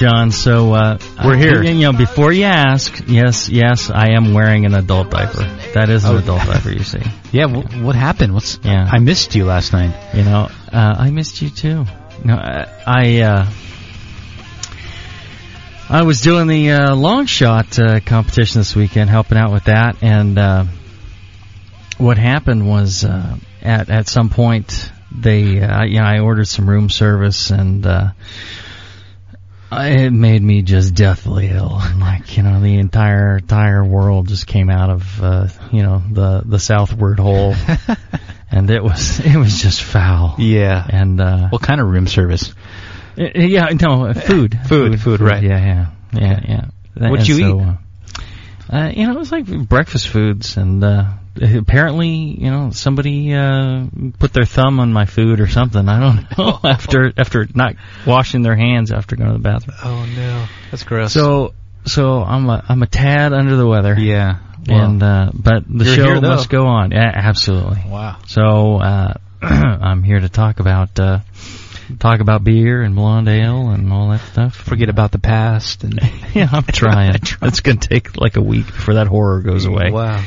John. So uh, We're here. You know, before you ask, yes, yes, I am wearing an adult diaper. That is an Oh. adult diaper. You see. Yeah, wh- what happened? What's? Yeah. I missed you last night. You know, uh, I missed you too. No, I, I, uh, I was doing the uh, long shot uh, competition this weekend, helping out with that, and uh, what happened was uh, at at some point they, uh, you know, I ordered some room service and. Uh, it made me just deathly ill, like you know, the entire entire world just came out of uh, you know the the southward hole, and it was it was just foul. Yeah. And uh, What kind of room service? uh, yeah, no uh, food, Food, food, right. Yeah, yeah, yeah, yeah. What'd And you so, eat? Uh, uh, you know, it was like breakfast foods, and uh, apparently, you know, somebody uh, put their thumb on my food or something. I don't know. after after not washing their hands after going to the bathroom. Oh no, that's gross. So so I'm a I'm a tad under the weather. yeah, well, And uh, but the show here, must go on. Yeah, absolutely. wow. So uh, I'm here to talk about uh, talk about beer and blonde ale and all that stuff. Forget about the past and yeah, I'm trying. it's gonna take like a week before that horror goes away. Wow.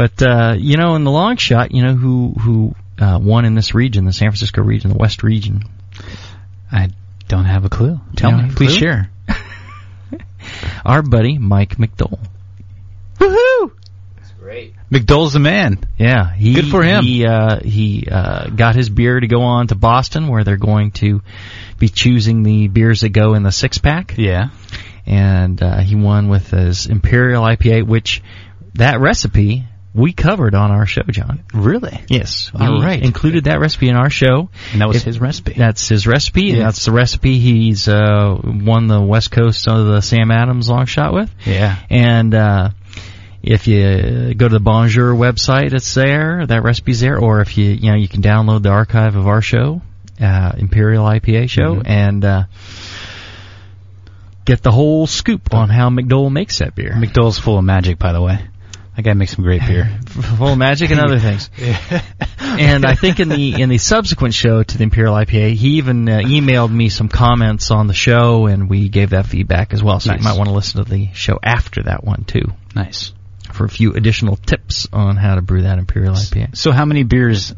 But uh, you know, in the long shot, you know who who uh, won in this region, the San Francisco region, the West region. I don't have a clue. Tell You me, please clue? share. Our buddy Mike McDole. Woohoo! That's great. McDole's the man. Yeah, he, Good for him. He uh, he uh, got his beer to go on to Boston, where they're going to be choosing the beers that go in the six pack, Yeah. and uh, he won with his Imperial IPA, which that recipe we covered on our show, John. Really? Yes, we All right. included that recipe in our show. And that was If- his recipe. That's his recipe. and That's the recipe he's uh, won the West Coast of the Sam Adams long shot with. yeah. And uh, if you go to the Bonjour website, it's there. That recipe's there. Or if you you know you can download the archive of our show, uh, Imperial IPA show, Mhm. and uh, get the whole scoop on how McDole makes that beer. McDole's full of magic, by the way. That guy makes some great beer. Full of magic and other things. and I think in the in the subsequent show to the Imperial IPA, he even uh, emailed me some comments on the show, and we gave that feedback as well. So Nice. you might want to listen to the show after that one too nice. for a few additional tips on how to brew that Imperial IPA. So how many beers?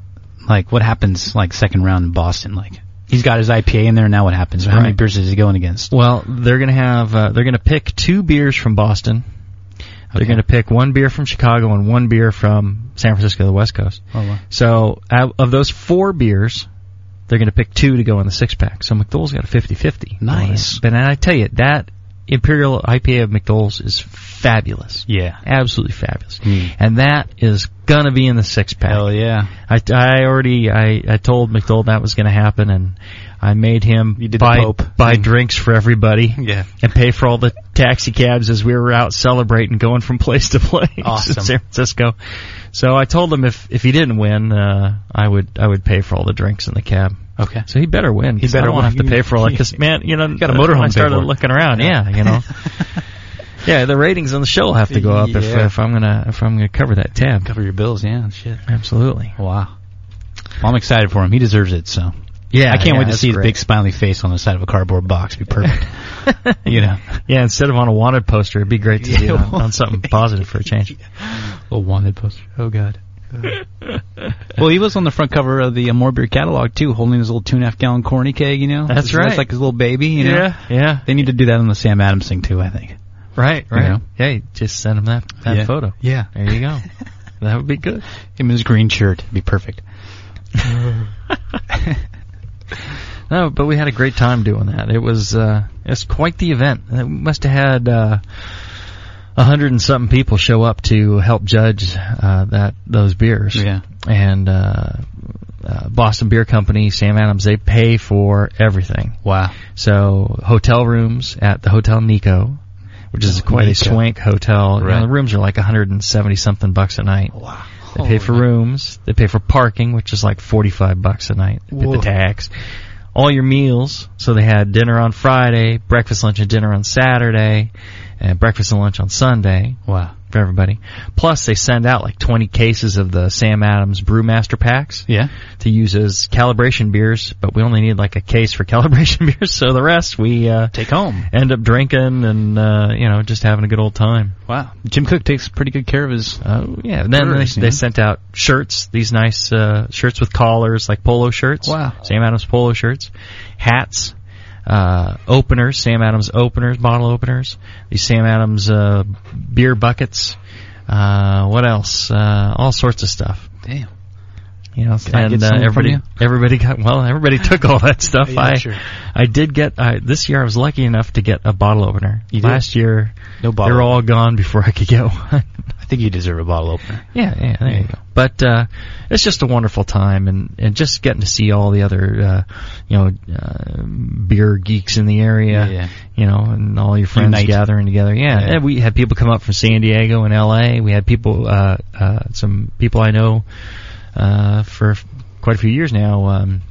Like, what happens? Like second round in Boston? Like, he's got his IPA in there. Now what happens? How many beers is he going against? Well, they're gonna have uh, they're gonna pick two beers from Boston. They're gonna pick one beer from Chicago and one beer from San Francisco, the West Coast. Oh, wow. So out of those four beers, they're going to pick two to go in the six pack. So McDole's got a 50-50. Nice. But and I tell you, that Imperial IPA of McDole's is fabulous. Yeah. Absolutely fabulous. Mm. And that is going to be in the six pack. Hell yeah. I, I already, I, I told McDole that was going to happen and I made him buy, Pope buy thing. drinks for everybody. Yeah. And pay for all the taxi cabs as we were out celebrating, going from place to place Awesome. in San Francisco. So I told him if if he didn't win, uh, I would I would pay for all the drinks in the cab. Okay. So he better win. He better I win. have to pay for all that. Because man, you know, got a motorhome I started looking around. Yeah, you know. yeah, the ratings on the show will have to go up if if I'm gonna if I'm gonna cover that tab. Cover your bills, yeah. Shit. Absolutely. Wow. Well, I'm excited for him. He deserves it. So Yeah, I can't yeah, wait to that's see his great. big smiley face on the side of a cardboard box. Be perfect. you know, Yeah, instead of on a wanted poster, it'd be great to see it on, on something positive for a change. a wanted poster. Oh God. well, he was on the front cover of the uh, More Beer catalog too, holding his little two and a half gallon corny keg. You know, That's It's- right. It's like his little baby. You know, Yeah, yeah. they need to do that on the Sam Adams thing too. I think. Right, You right. know? Hey, just send him that that Yeah. photo. Yeah, There you go. that would be good. him in his green shirt. Be perfect. No, but we had a great time doing that. It was uh, it was quite the event. Uh, We must have had uh, a hundred and something people show up to help judge uh, that those beers. Yeah. And uh, uh, Boston Beer Company, Sam Adams, they pay for everything. Wow. So hotel rooms at the Hotel Nikko, which is quite a swank hotel. You know, Right. the rooms are like 170 something bucks a night. Wow. They pay for rooms. They pay for parking, which is like 45 bucks a night. They pay Whoa. the tax. All your meals. So they had dinner on Friday, breakfast, lunch, and dinner on Saturday, and breakfast and lunch on Sunday Wow. For everybody. Plus, they send out like 20 cases of the Sam Adams Brewmaster packs Yeah. to use as calibration beers, but we only need like a case for calibration beers, so the rest we uh, Take home. end up drinking and uh, you know just having a good old time. Wow. Jim Koch takes pretty good care of his. Oh yeah. Then they, Brewers, they yeah. sent out shirts, these nice uh, shirts with collars, like polo shirts. Wow. Sam Adams polo shirts, hats, uh, openers, Sam Adams openers, bottle openers. These Sam Adams uh, beer buckets. Uh, what else? Uh, all sorts of stuff. Damn. You know, Can I and uh, everybody, everybody got well. Everybody took all that stuff. Yeah, I, sure. I did get. I, this year, I was lucky enough to get a bottle opener. You did? Last year, No bottle. they bottle. were all gone before I could get one. I think you deserve a bottle opener. yeah, yeah, there you go. But uh, it's just a wonderful time, and and just getting to see all the other, uh, you know, uh, beer geeks in the area. Yeah. You know, and all your friends Unite. gathering together. Yeah, Yeah. and we had people come up from San Diego and L.A. We had people, uh, uh, some people I know uh, for quite a few years now. Um,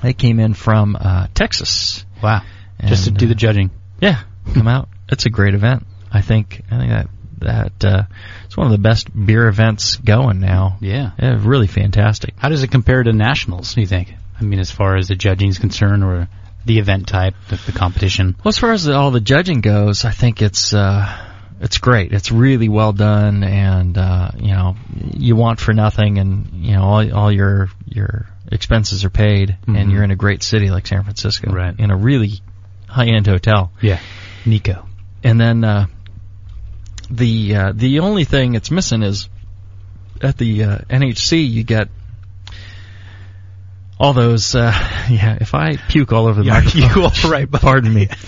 they came in from uh, Texas. Wow. Just to do uh, the judging. Yeah, come out. It's a great event. I think. I think that that uh, it's one of the best beer events going now. Yeah. Yeah, really fantastic. How does it compare to nationals? Do you think? I mean, as far as the judging is concerned, or the event type, the, the competition. Well, as far as all the judging goes, I think it's uh, it's great. It's really well done, and uh, you know, you want for nothing, and you know, all all your your expenses are paid, Mhm. and you're in a great city like San Francisco, Right. In a really high end hotel. Yeah. Nikko. And then uh, the uh, the only thing it's missing is at the uh, NHC you get all those. Uh, yeah, if I puke all over the Yeah, microphone, you all right, pardon me.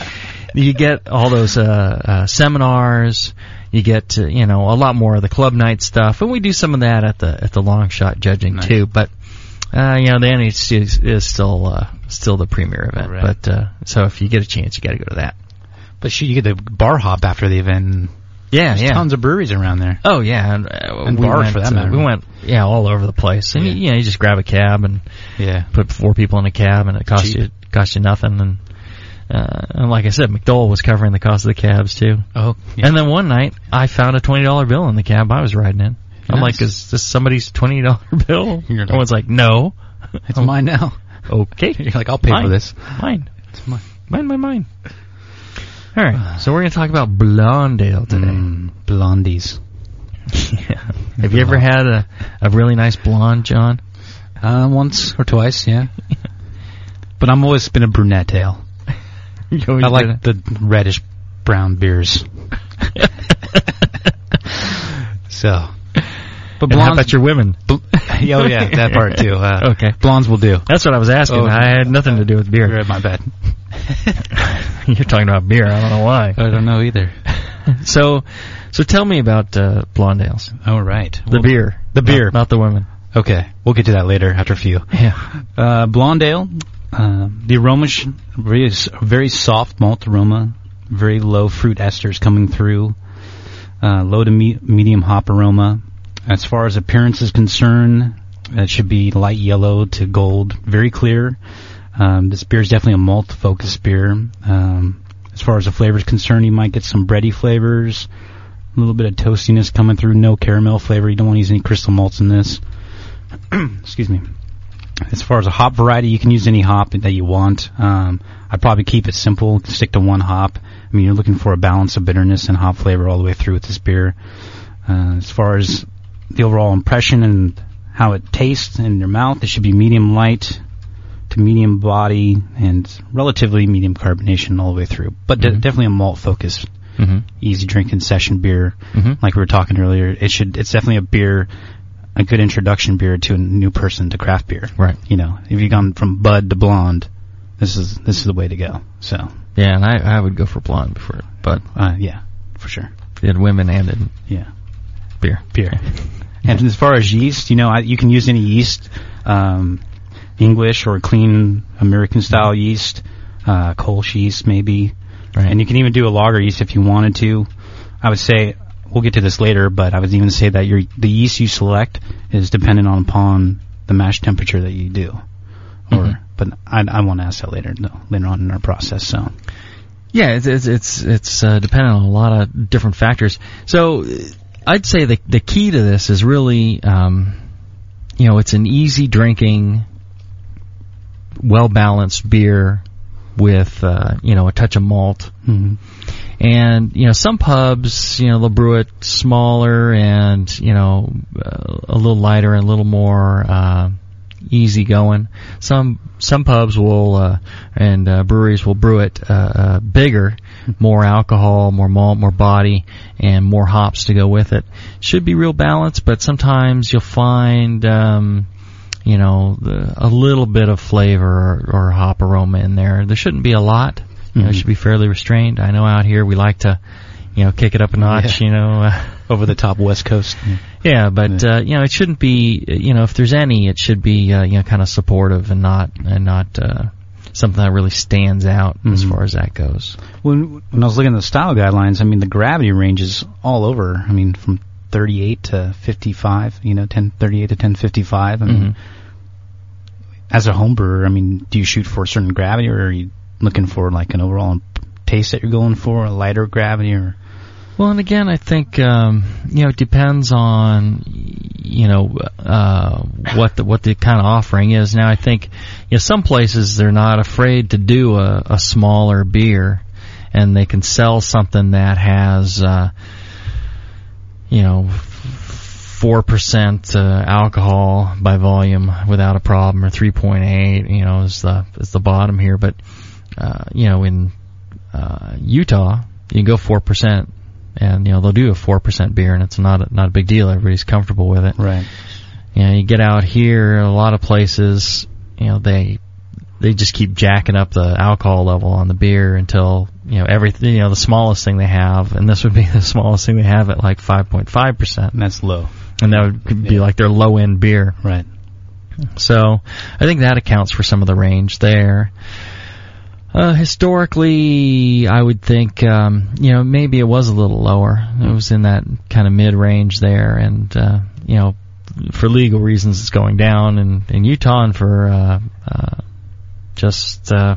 You get all those uh, uh, seminars. You get uh, you know a lot more of the club night stuff, and we do some of that at the at the long shot judging Nice. too. But uh, you know the NHC is, is still uh, still the premier event. Right. But uh, so if you get a chance, you got to go to that. But shoot, you get the bar hop after the event. Yeah, There's yeah. tons of breweries around there. Oh yeah, and, uh, And we bars, went, for that uh, matter. we went yeah all over the place, and Yeah. you, you know you just grab a cab and Yeah. put four people in a cab, and it costs Cheap. you cost you nothing. And uh, and like I said, McDole was covering the cost of the cabs too. Oh. Yeah. And then one night I found a twenty dollar bill in the cab I was riding in. I'm Nice. like, is this somebody's twenty dollar bill? You're like- Everyone's like, no. it's mine now. Okay, You're like, I'll pay Mine. for this. Mine, It's mine. mine, mine, mine. All right, so we're gonna talk about Blondale today. Mm, blondies. Yeah. Have you ever had a, a really nice blonde, John? Uh, once or twice, yeah. but I'm always been a brunette ale. I like the reddish brown beers. so, but And how blondes. about your women? bl- oh yeah, that part too. Uh, Okay. blondes will do. That's what I was asking. Oh. I had nothing to do with beer. Right, my bad. You're talking about beer. I don't know why. I don't know either. So, so tell me about uh, Blondales. All right, The beer. the beer. Not, not the women. Okay, we'll get to that later after a few. Yeah. Uh, blonde ale. Uh, the aroma is very very soft malt aroma, very low fruit esters coming through, uh, low to me- medium hop aroma. As far as appearance is concerned, it should be light yellow to gold, very clear. Um, this beer is definitely a malt focused beer. Um, as far as the flavor is concerned, you might get some bready flavors, a little bit of toastiness coming through, no caramel flavor. You don't want to use any crystal malts in this. Excuse me. As far as a hop variety, you can use any hop that you want. Um, I'd probably keep it simple, stick to one hop. I mean, you're looking for a balance of bitterness and hop flavor all the way through with this beer. Uh, as far as the overall impression and how it tastes in your mouth, it should be medium light to medium body and relatively medium carbonation all the way through. But de- Mhm. definitely a malt focused, Mm-hmm. easy drinking session beer Mm-hmm. like we were talking earlier, it should it's definitely a beer, a good introduction beer to a new person to craft beer. Right. You know, if you've gone from bud to blonde, this is this is the way to go. So, Yeah, and I, I would go for blonde before, but uh, yeah, for sure. it women and in Yeah, beer. beer. and as far as yeast, you know, I, you can use any yeast. um, English or clean American style yeast, uh, Kolsch yeast maybe, Right. and you can even do a lager yeast if you wanted to. I would say we'll get to this later, but I would even say that your the yeast you select is dependent on upon the mash temperature that you do. Or, Mhm. but I, I want to ask that later, no, later on in our process. So, Yeah, it's it's it's, it's uh, dependent on a lot of different factors. So I'd say the the key to this is really, um, you know, it's an easy drinking, well balanced beer with uh, you know a touch of malt. mhm. And you know some pubs, you know they'll brew it smaller and you know uh, a little lighter and a little more uh, easy going. Some some pubs will uh, and uh, breweries will brew it uh, uh, bigger, more alcohol, more malt, more body, and more hops to go with it. Should be real balanced, but sometimes you'll find. Um, you know, the, a little bit of flavor or, or hop aroma in there. There shouldn't be a lot. You know, it should be fairly restrained. I know out here we like to, you know, kick it up a notch. Yeah. You know, uh, over the top West Coast. yeah, but Yeah. uh, you know, it shouldn't be. You know, if there's any, it should be uh, you know kind of supportive and not and not uh, something that really stands out as Mhm. far as that goes. When when I was looking at the style guidelines, I mean the gravity range is all over. I mean from 38 to 55. You know, 1038 to 1055. I mean, Mhm. as a home brewer, I mean, do you shoot for a certain gravity, or are you looking for like an overall taste that you're going for, a lighter gravity, or Well, and again, I think um, you know it depends on you know uh, what the what the kind of offering is. Now, I think you know some places they're not afraid to do a, a smaller beer, and they can sell something that has uh, you know four percent uh, alcohol by volume without a problem, or three point eight. You know, is the is the bottom here, but uh, you know in uh, Utah you can go four percent and you know they'll do a four percent beer, and it's not a, not a big deal. Everybody's comfortable with it. right? You know, you get out here, a lot of places, you know, they they just keep jacking up the alcohol level on the beer until you know everything. You know, the smallest thing they have, and this would be the smallest thing they have at like five point five percent, And that's low, and that would be Yeah. like their low end beer. right? So I think that accounts for some of the range there. Uh, historically, I would think, um, you know, maybe it was a little lower. It was in that kind of mid range there, and uh, you know, for legal reasons, it's going down in, in Utah, and for uh, uh, just uh,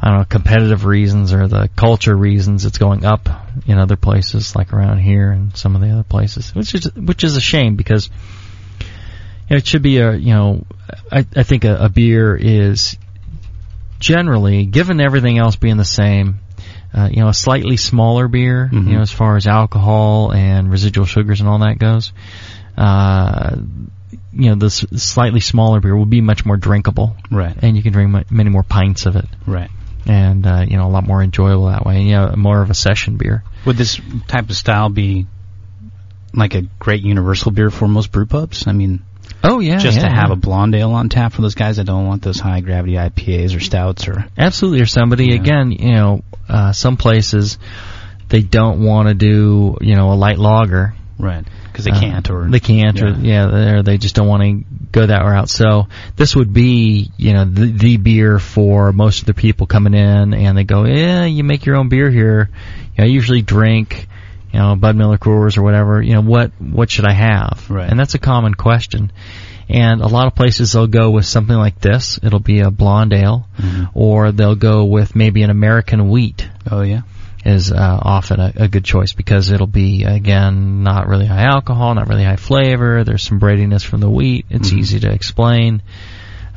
I don't know, competitive reasons or the culture reasons, it's going up in other places like around here and some of the other places, which is which is a shame because you know, it should be a you know I, I think a, a beer is generally given everything else being the same uh, you know a slightly smaller beer Mhm. you know as far as alcohol and residual sugars and all that goes uh, you know the s- slightly smaller beer will be much more drinkable Right, and you can drink many more pints of it right. and uh, you know a lot more enjoyable that way you know more of a session beer Would this type of style be like a great universal beer for most brew pubs? I mean, oh yeah just yeah, to have yeah. a blonde ale on tap for those guys that don't want those high gravity IPAs or stouts or Absolutely, or somebody Yeah. again, you know, uh, some places they don't want to do, you know, a light lager. Right because they Uh, can't or they can't, or yeah, or they just don't want to go that route. So this would be, you know, the, the beer for most of the people coming in, and they go, yeah, you make your own beer here. You know, I usually drink, you know, Bud Miller Coors or whatever. You know, what what should I have? Right. And that's a common question. And a lot of places they'll go with something like this. It'll be a blonde ale, Mhm. or they'll go with maybe an American wheat oh yeah is uh, often a, a good choice because it'll be again not really high alcohol, not really high flavor. There's some breadiness from the wheat. It's Mhm. easy to explain.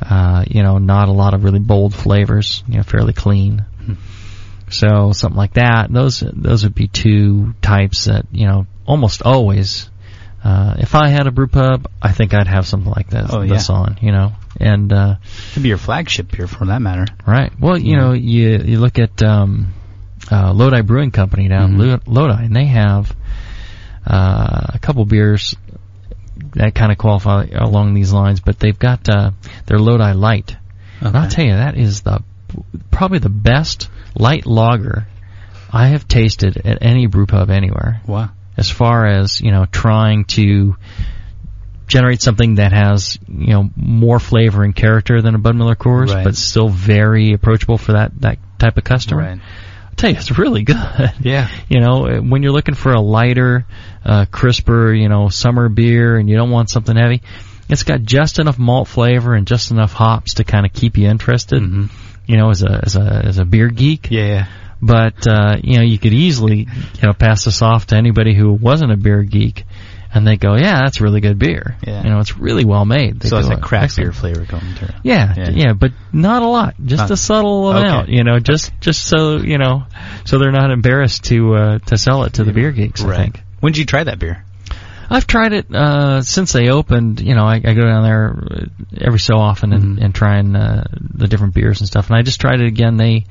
Uh, you know, not a lot of really bold flavors. You know, fairly clean. Mhm. So something like that. Those those would be two types that you know almost always. Uh, if I had a brew pub, I think I'd have something like this, Oh, this yeah. on, you know, and uh, could be your flagship beer for that matter Right. Well, you Yeah. know, you you look at um, uh, Lodi Brewing Company down Mhm. Lo- Lodi, and they have uh, a couple beers that kind of qualify along these lines, but they've got uh, their Lodi Light. And I'll tell you, that is the probably the best light lager I have tasted at any brew pub anywhere wow as far as you know trying to generate something that has you know more flavor and character than a Bud Miller Coors, Right. but still very approachable for that that type of customer. Right. I'll tell you, it's really good. Yeah. You know, when you're looking for a lighter, uh, crisper, you know, summer beer, and you don't want something heavy, it's got just enough malt flavor and just enough hops to kind of keep you interested. Mhm. You know, as a as a as a beer geek. Yeah. But uh, you know, you could easily you know pass this off to anybody who wasn't a beer geek, and they go, "Yeah, that's really good beer. Yeah. You know, it's really well made." They So it's like craft "Excellent." beer flavor coming through. Yeah, Yeah. yeah, but not a lot. Just Not- a subtle okay. amount, you know, just just so you know, so they're not embarrassed to uh, to sell it to the beer geeks. I think. When did you try that beer? I've tried it uh, since they opened. You know, I, I go down there uh, every so often and, Mhm. and try and uh, the different beers and stuff. And I just tried it again. They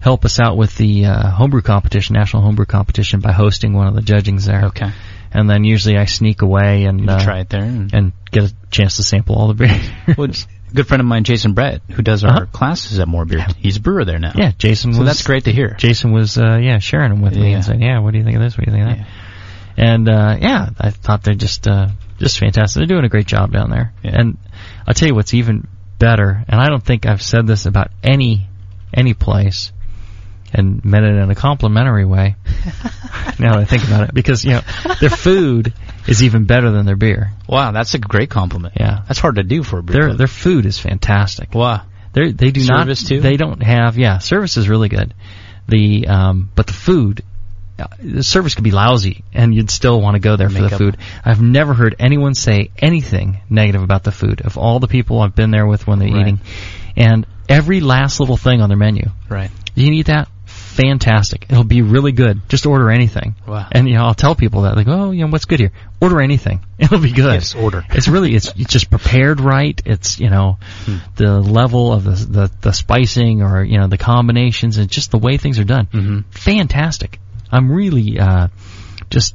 help us out with the uh, homebrew competition, national homebrew competition, by hosting one of the judgings there. Okay. And then usually I sneak away and uh, try it there. And, and get a chance to sample all the beers. well, a good friend of mine, Jason Brett, who does our Uh-huh. classes at More Beer, he's a brewer there now. yeah, Jason So was. that's great to hear. Jason was uh, yeah sharing them with me and saying, yeah, what do you think of this? What do you think of that? And uh, yeah, I thought they're just uh, just fantastic. They're doing a great job down there. Yeah. And I'll tell you what's even better. And I don't think I've said this about any any place, and meant it in a complimentary way. now that I think about it, because you know their food is even better than their beer. Wow, that's a great compliment. Yeah. That's hard to do for a beer. Their club. their food is fantastic. wow. They they do Service, not too? they don't have yeah service is really good the um but the food uh, the service could be lousy and you'd still want to go there for the up. food I've never heard anyone say anything negative about the food of all the people I've been there with when they're Right. eating and every last little thing on their menu Right. you can eat that fantastic it'll be really good just order anything Wow. and you know I'll tell people that like oh you know what's good here order anything it'll be good Yes, order. it's really it's, it's just prepared right. It's you know Hmm. the level of the, the the spicing or you know the combinations and just the way things are done. Mhm. Fantastic. I'm really uh, just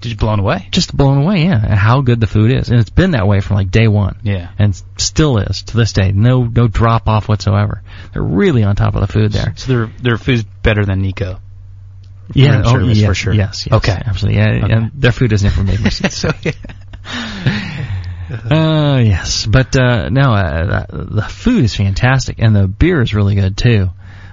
Did you blown away? just blown away. Yeah, at how good the food is, and it's been that way from like day one. Yeah. and still is to this day. No no drop off whatsoever. They're really on top of the food there. So their their food's better than Nikko. Yeah, oh, yes, for sure. Yes, yes, Okay. absolutely. Yeah, Okay. and their food is never made me sick. so yeah. Uh, yes, but uh, no, uh, the, the food is fantastic, and the beer is really good too.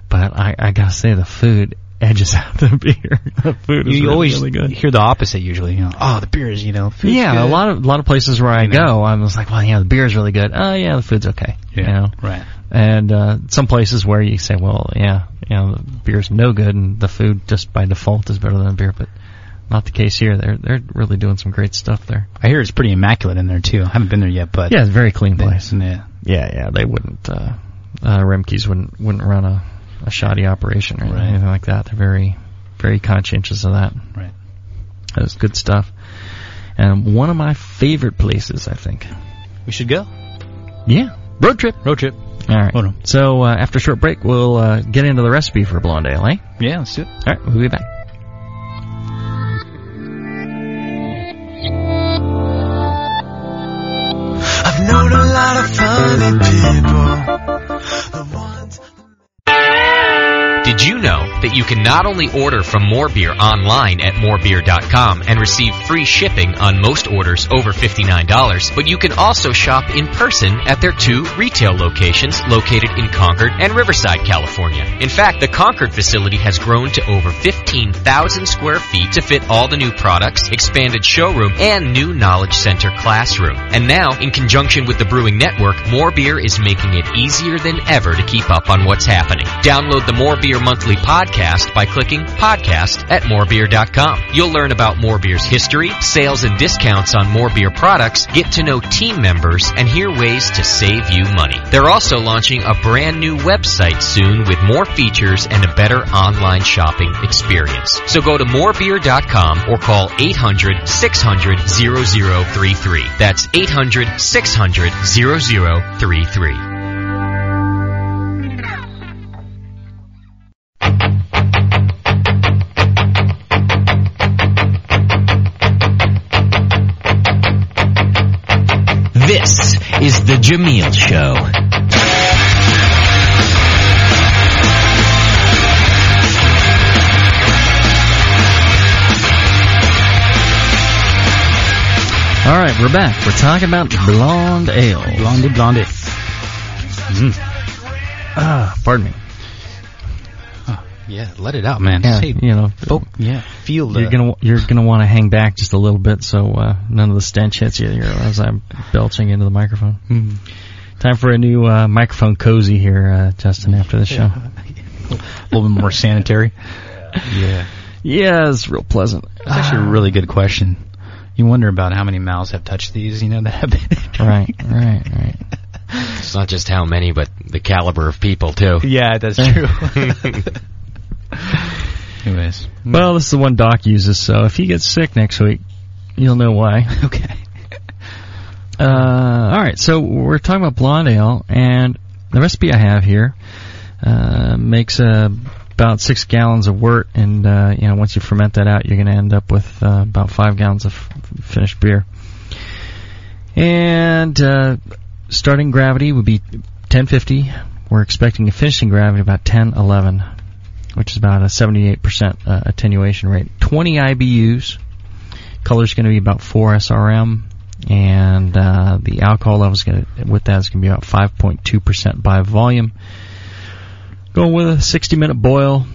But I, I gotta say, the food edges out the beer. the food is You really, always really good. hear the opposite usually. You know, oh, the beer is you know. yeah, good. a lot of a lot of places where I You know. go, I was like, well, yeah, the beer is really good. Oh, yeah, the food's okay. Yeah. You know, Right. and uh, some places where you say, well, yeah, you know, the beer's no good, and the food just by default is better than the beer, but not the case here. They're they're really doing some great stuff there. I hear it's pretty immaculate in there too. I haven't been there yet, but Yeah, it's a very clean they- place. Yeah. Yeah, yeah, they wouldn't. Uh, uh, Remke's wouldn't wouldn't run a, a shoddy operation or Right. anything like that. They're very very conscientious of that. Right. That's good stuff. And one of my favorite places, I think. We should go. Yeah, road trip. Road trip. All right. Hold on. So uh, after a short break, we'll uh, get into the recipe for Blondale, eh? Yeah, let's do it. All right, we'll be back. I've known a lot of funny people. Did you know that you can not only order from More Beer online at morebeer.com and receive free shipping on most orders over $59, but you can also shop in person at their two retail locations located in Concord and Riverside, California. In fact, the Concord facility has grown to over 15,000 square feet to fit all the new products, expanded showroom, and new knowledge center classroom. And now, in conjunction with the Brewing Network, More Beer is making it easier than ever to keep up on what's happening. Download the More Beer monthly podcast by clicking podcast at morebeer.com. You'll learn about More Beer's history, sales and discounts on More Beer products, get to know team members, and hear ways to save you money. They're also launching a brand new website soon with more features and a better online shopping experience. So go to morebeer.com or call 800 600 0033. That's 800 600 0033. Jamil Show. All right, we're back. We're talking about blonde ale. Blondie, blondie. Ah, pardon me. Yeah, let it out, man. Yeah, Say, you know, folk, yeah, feel the. you're gonna you're gonna want to hang back just a little bit so uh, none of the stench hits you here as I'm belching into the microphone. Hmm. Time for a new uh, microphone cozy here, uh, Justin. After the show, a little bit more sanitary. Yeah. yeah, it's real pleasant. That's actually a really good question. You wonder about how many mouths have touched these, you know, that have been. Right, right, right. It's not just how many, but the caliber of people too. Yeah, that's true. Anyways. Well, this is the one Doc uses, so if he gets sick next week, you'll know why. Okay. Uh, all right, so we're talking about blonde ale, and the recipe I have here uh, makes uh, about six gallons of wort, and uh, you know once you ferment that out, you're going to end up with uh, about five gallons of f- finished beer. And uh, starting gravity would be 1050. We're expecting a finishing gravity about 1011, which is about a 78% uh, attenuation rate. 20 IBUs. Color is going to be about 4 SRM, and uh, the alcohol level is going to with that is going to be about 5.2% by volume. Going with a 60 minute boil,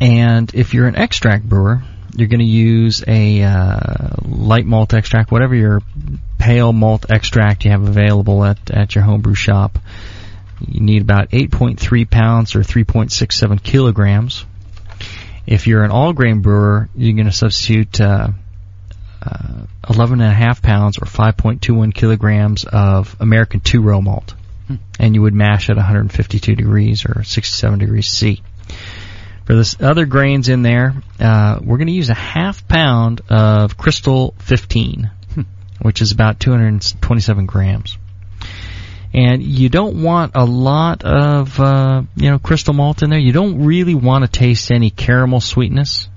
and if you're an extract brewer, you're going to use a uh, light malt extract, whatever your pale malt extract you have available at at your homebrew shop. You need about 8.3 pounds or 3.67 kilograms. If you're an all grain brewer, you're going to substitute uh, uh, 11.5 pounds or 5.21 kilograms of American two row malt, and you would mash at 152 degrees or 67 degrees C. For this other grains in there, uh, we're going to use a half pound of Crystal 15, which is about 227 grams. And you don't want a lot of, uh, you know, crystal malt in there. You don't really want to taste any caramel sweetness.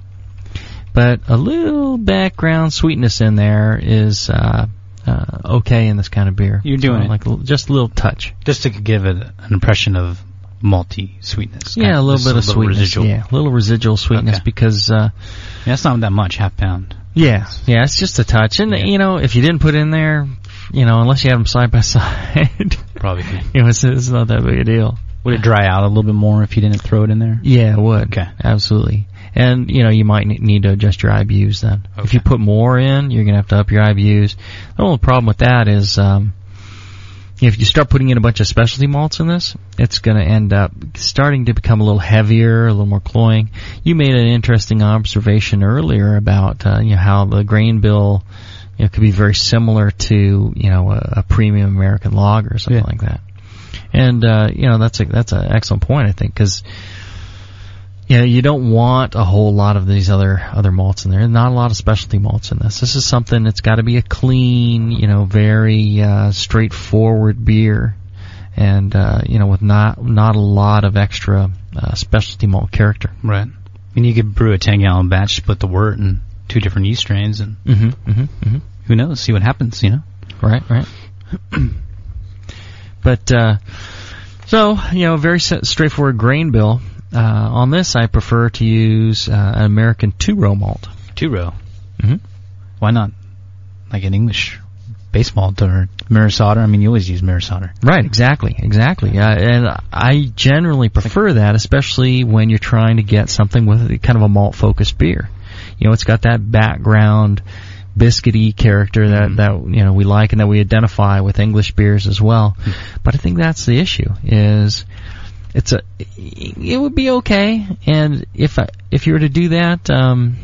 But a little background sweetness in there is, uh, uh, okay in this kind of beer. You're doing So, it. Like just a little touch. Just to give it an impression of malty sweetness. Yeah, a little bit of sweetness. Residual. Yeah, a little residual sweetness Okay. because, uh, Yeah, That's not that much, half pound. Yeah, yeah, it's just a touch, and Yeah. you know, if you didn't put in there, you know, unless you had them side by side, Probably. you know, it's, it's not that big a deal. Would it dry out a little bit more if you didn't throw it in there? Yeah, it would. Okay. absolutely. And you know, you might need to adjust your IBUs then. If you put more in, you're gonna have to up your IBUs. The only problem with that is, um, if you start putting in a bunch of specialty malts in this, it's going to end up starting to become a little heavier, a little more cloying. You made an interesting observation earlier about uh, you know how the grain bill you know, could be very similar to you know a, a premium American lager or something Yeah. like that. And uh, you know that's a that's an excellent point I think because you know you don't want a whole lot of these other other malts in there. Not a lot of specialty malts in this. This is something that's got to be a clean, you know, very uh, straightforward beer, and uh, you know with not not a lot of extra uh, specialty malt character. Right. I mean, you could brew a 10 gallon batch, split the wort in two different yeast strains, and Mm-hmm. Mm-hmm. mm-hmm. Who knows, see what happens, you know? Right, right. but uh, so you know, very straightforward grain bill. Uh, on this, I prefer to use uh, an American two row malt. Two row. Mhm. Why not? Like an English base malt or Otter? I mean, you always use Maris Otter. Right, exactly, exactly. Uh, and I generally prefer that, especially when you're trying to get something with kind of a malt focused beer. You know, it's got that background biscuity character that that you know we like and that we identify with English beers as well. But I think that's the issue is it's a it would be okay and if I, if you were to do that um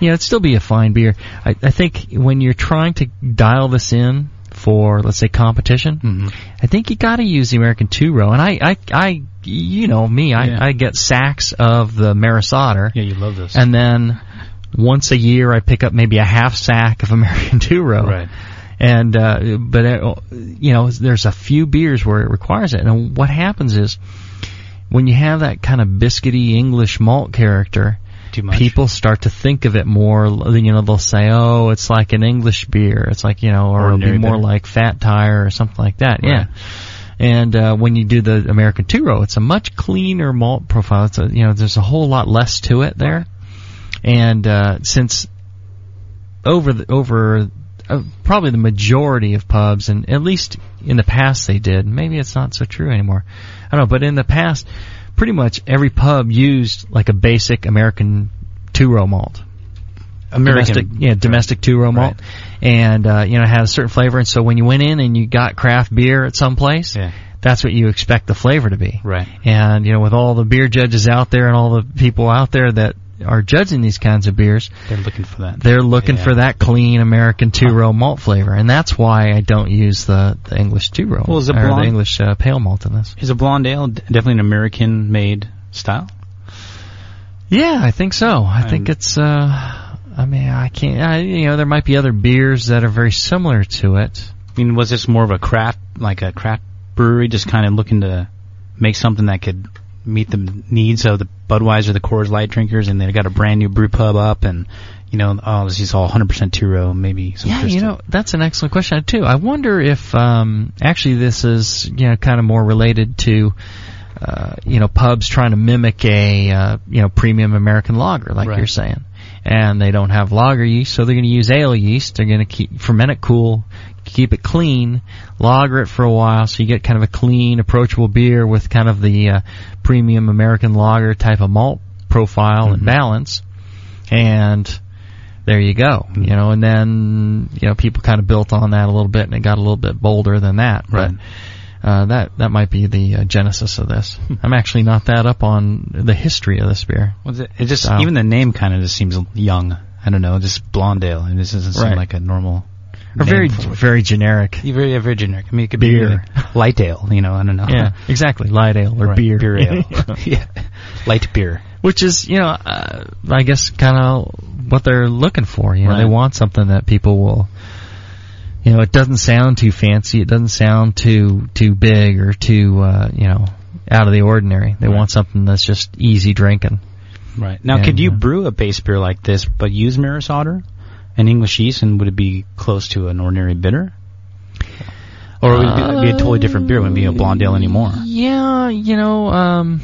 you know, it'd still be a fine beer. I, I think when you're trying to dial this in for, let's say, competition, Mm-hmm. I think you got to use the American two row. And I, I, I, you know me, I, Yeah. I get sacks of the Maris Otter, Yeah, you love this. and then once a year I pick up maybe a half sack of American two row. right. And uh, but uh, you know, there's a few beers where it requires it. And what happens is when you have that kind of biscuity English malt character, Too much. people start to think of it more. You know, they'll say, "Oh, it's like an English beer." It's like you know, or it'll be more beer. like Fat Tire or something like that. Yeah. And uh, when you do the American two row, it's a much cleaner malt profile. It's a, you know, there's a whole lot less to it there. And uh, since over the, over uh, probably the majority of pubs, and at least in the past they did. Maybe it's not so true anymore. I don't know, but in the past, pretty much every pub used like a basic American two row malt. American, domestic, yeah, domestic two row malt, and uh, you know had a certain flavor. And so when you went in and you got craft beer at some place, Yeah. that's what you expect the flavor to be. Right. And you know, with all the beer judges out there and all the people out there that are judging these kinds of beers, They're looking for that. they're looking Yeah. for that clean American two row malt flavor, and that's why I don't use the, the English two row Well, is it or the blonde? English uh, pale malt in this. Is a blonde ale definitely an American made style? Yeah, I think so. I think it's. uh I mean, I can't. I, you know, there might be other beers that are very similar to it. I mean, was this more of a craft, like a craft brewery, just kind of looking to make something that could meet the needs of the Budweiser, the Coors Light drinkers, and they got a brand new brew pub up, and you know, oh, this is all 100% two row, maybe some. Yeah, you know, that's an excellent question too. I wonder if um, actually this is you know kind of more related to uh, you know pubs trying to mimic a uh, you know premium American lager, like Right. you're saying, and they don't have lager yeast, so they're going to use ale yeast. They're going to keep ferment it cool, keep it clean, lager it for a while, so you get kind of a clean, approachable beer with kind of the uh, premium American lager type of malt profile and balance, and there you go. You know, and then you know people kind of built on that a little bit, and it got a little bit bolder than that. Right. But uh, that that might be the uh, genesis of this. I'm actually not that up on the history of this beer. Was it, it just Style. even the name kind of just seems young. I don't know, just Blondale, and this doesn't seem like a normal. Or very very generic. Very, very generic. I mean, it could Beer. be like light ale, you know. I don't know. Yeah, exactly. Light ale or Right, beer. Beer ale. yeah, light beer. Which is, you know, uh, I guess kind of what they're looking for. You know, Right. they want something that people will. You know, it doesn't sound too fancy. It doesn't sound too too big or too uh, you know out of the ordinary. They Right. want something that's just easy drinking. Right. Now, And, could you uh, brew a base beer like this, but use Maris Otter and English yeast, and would it be close to an ordinary bitter? Or would it be, be a totally different beer? It wouldn't be a blonde ale anymore. Yeah, you know, um,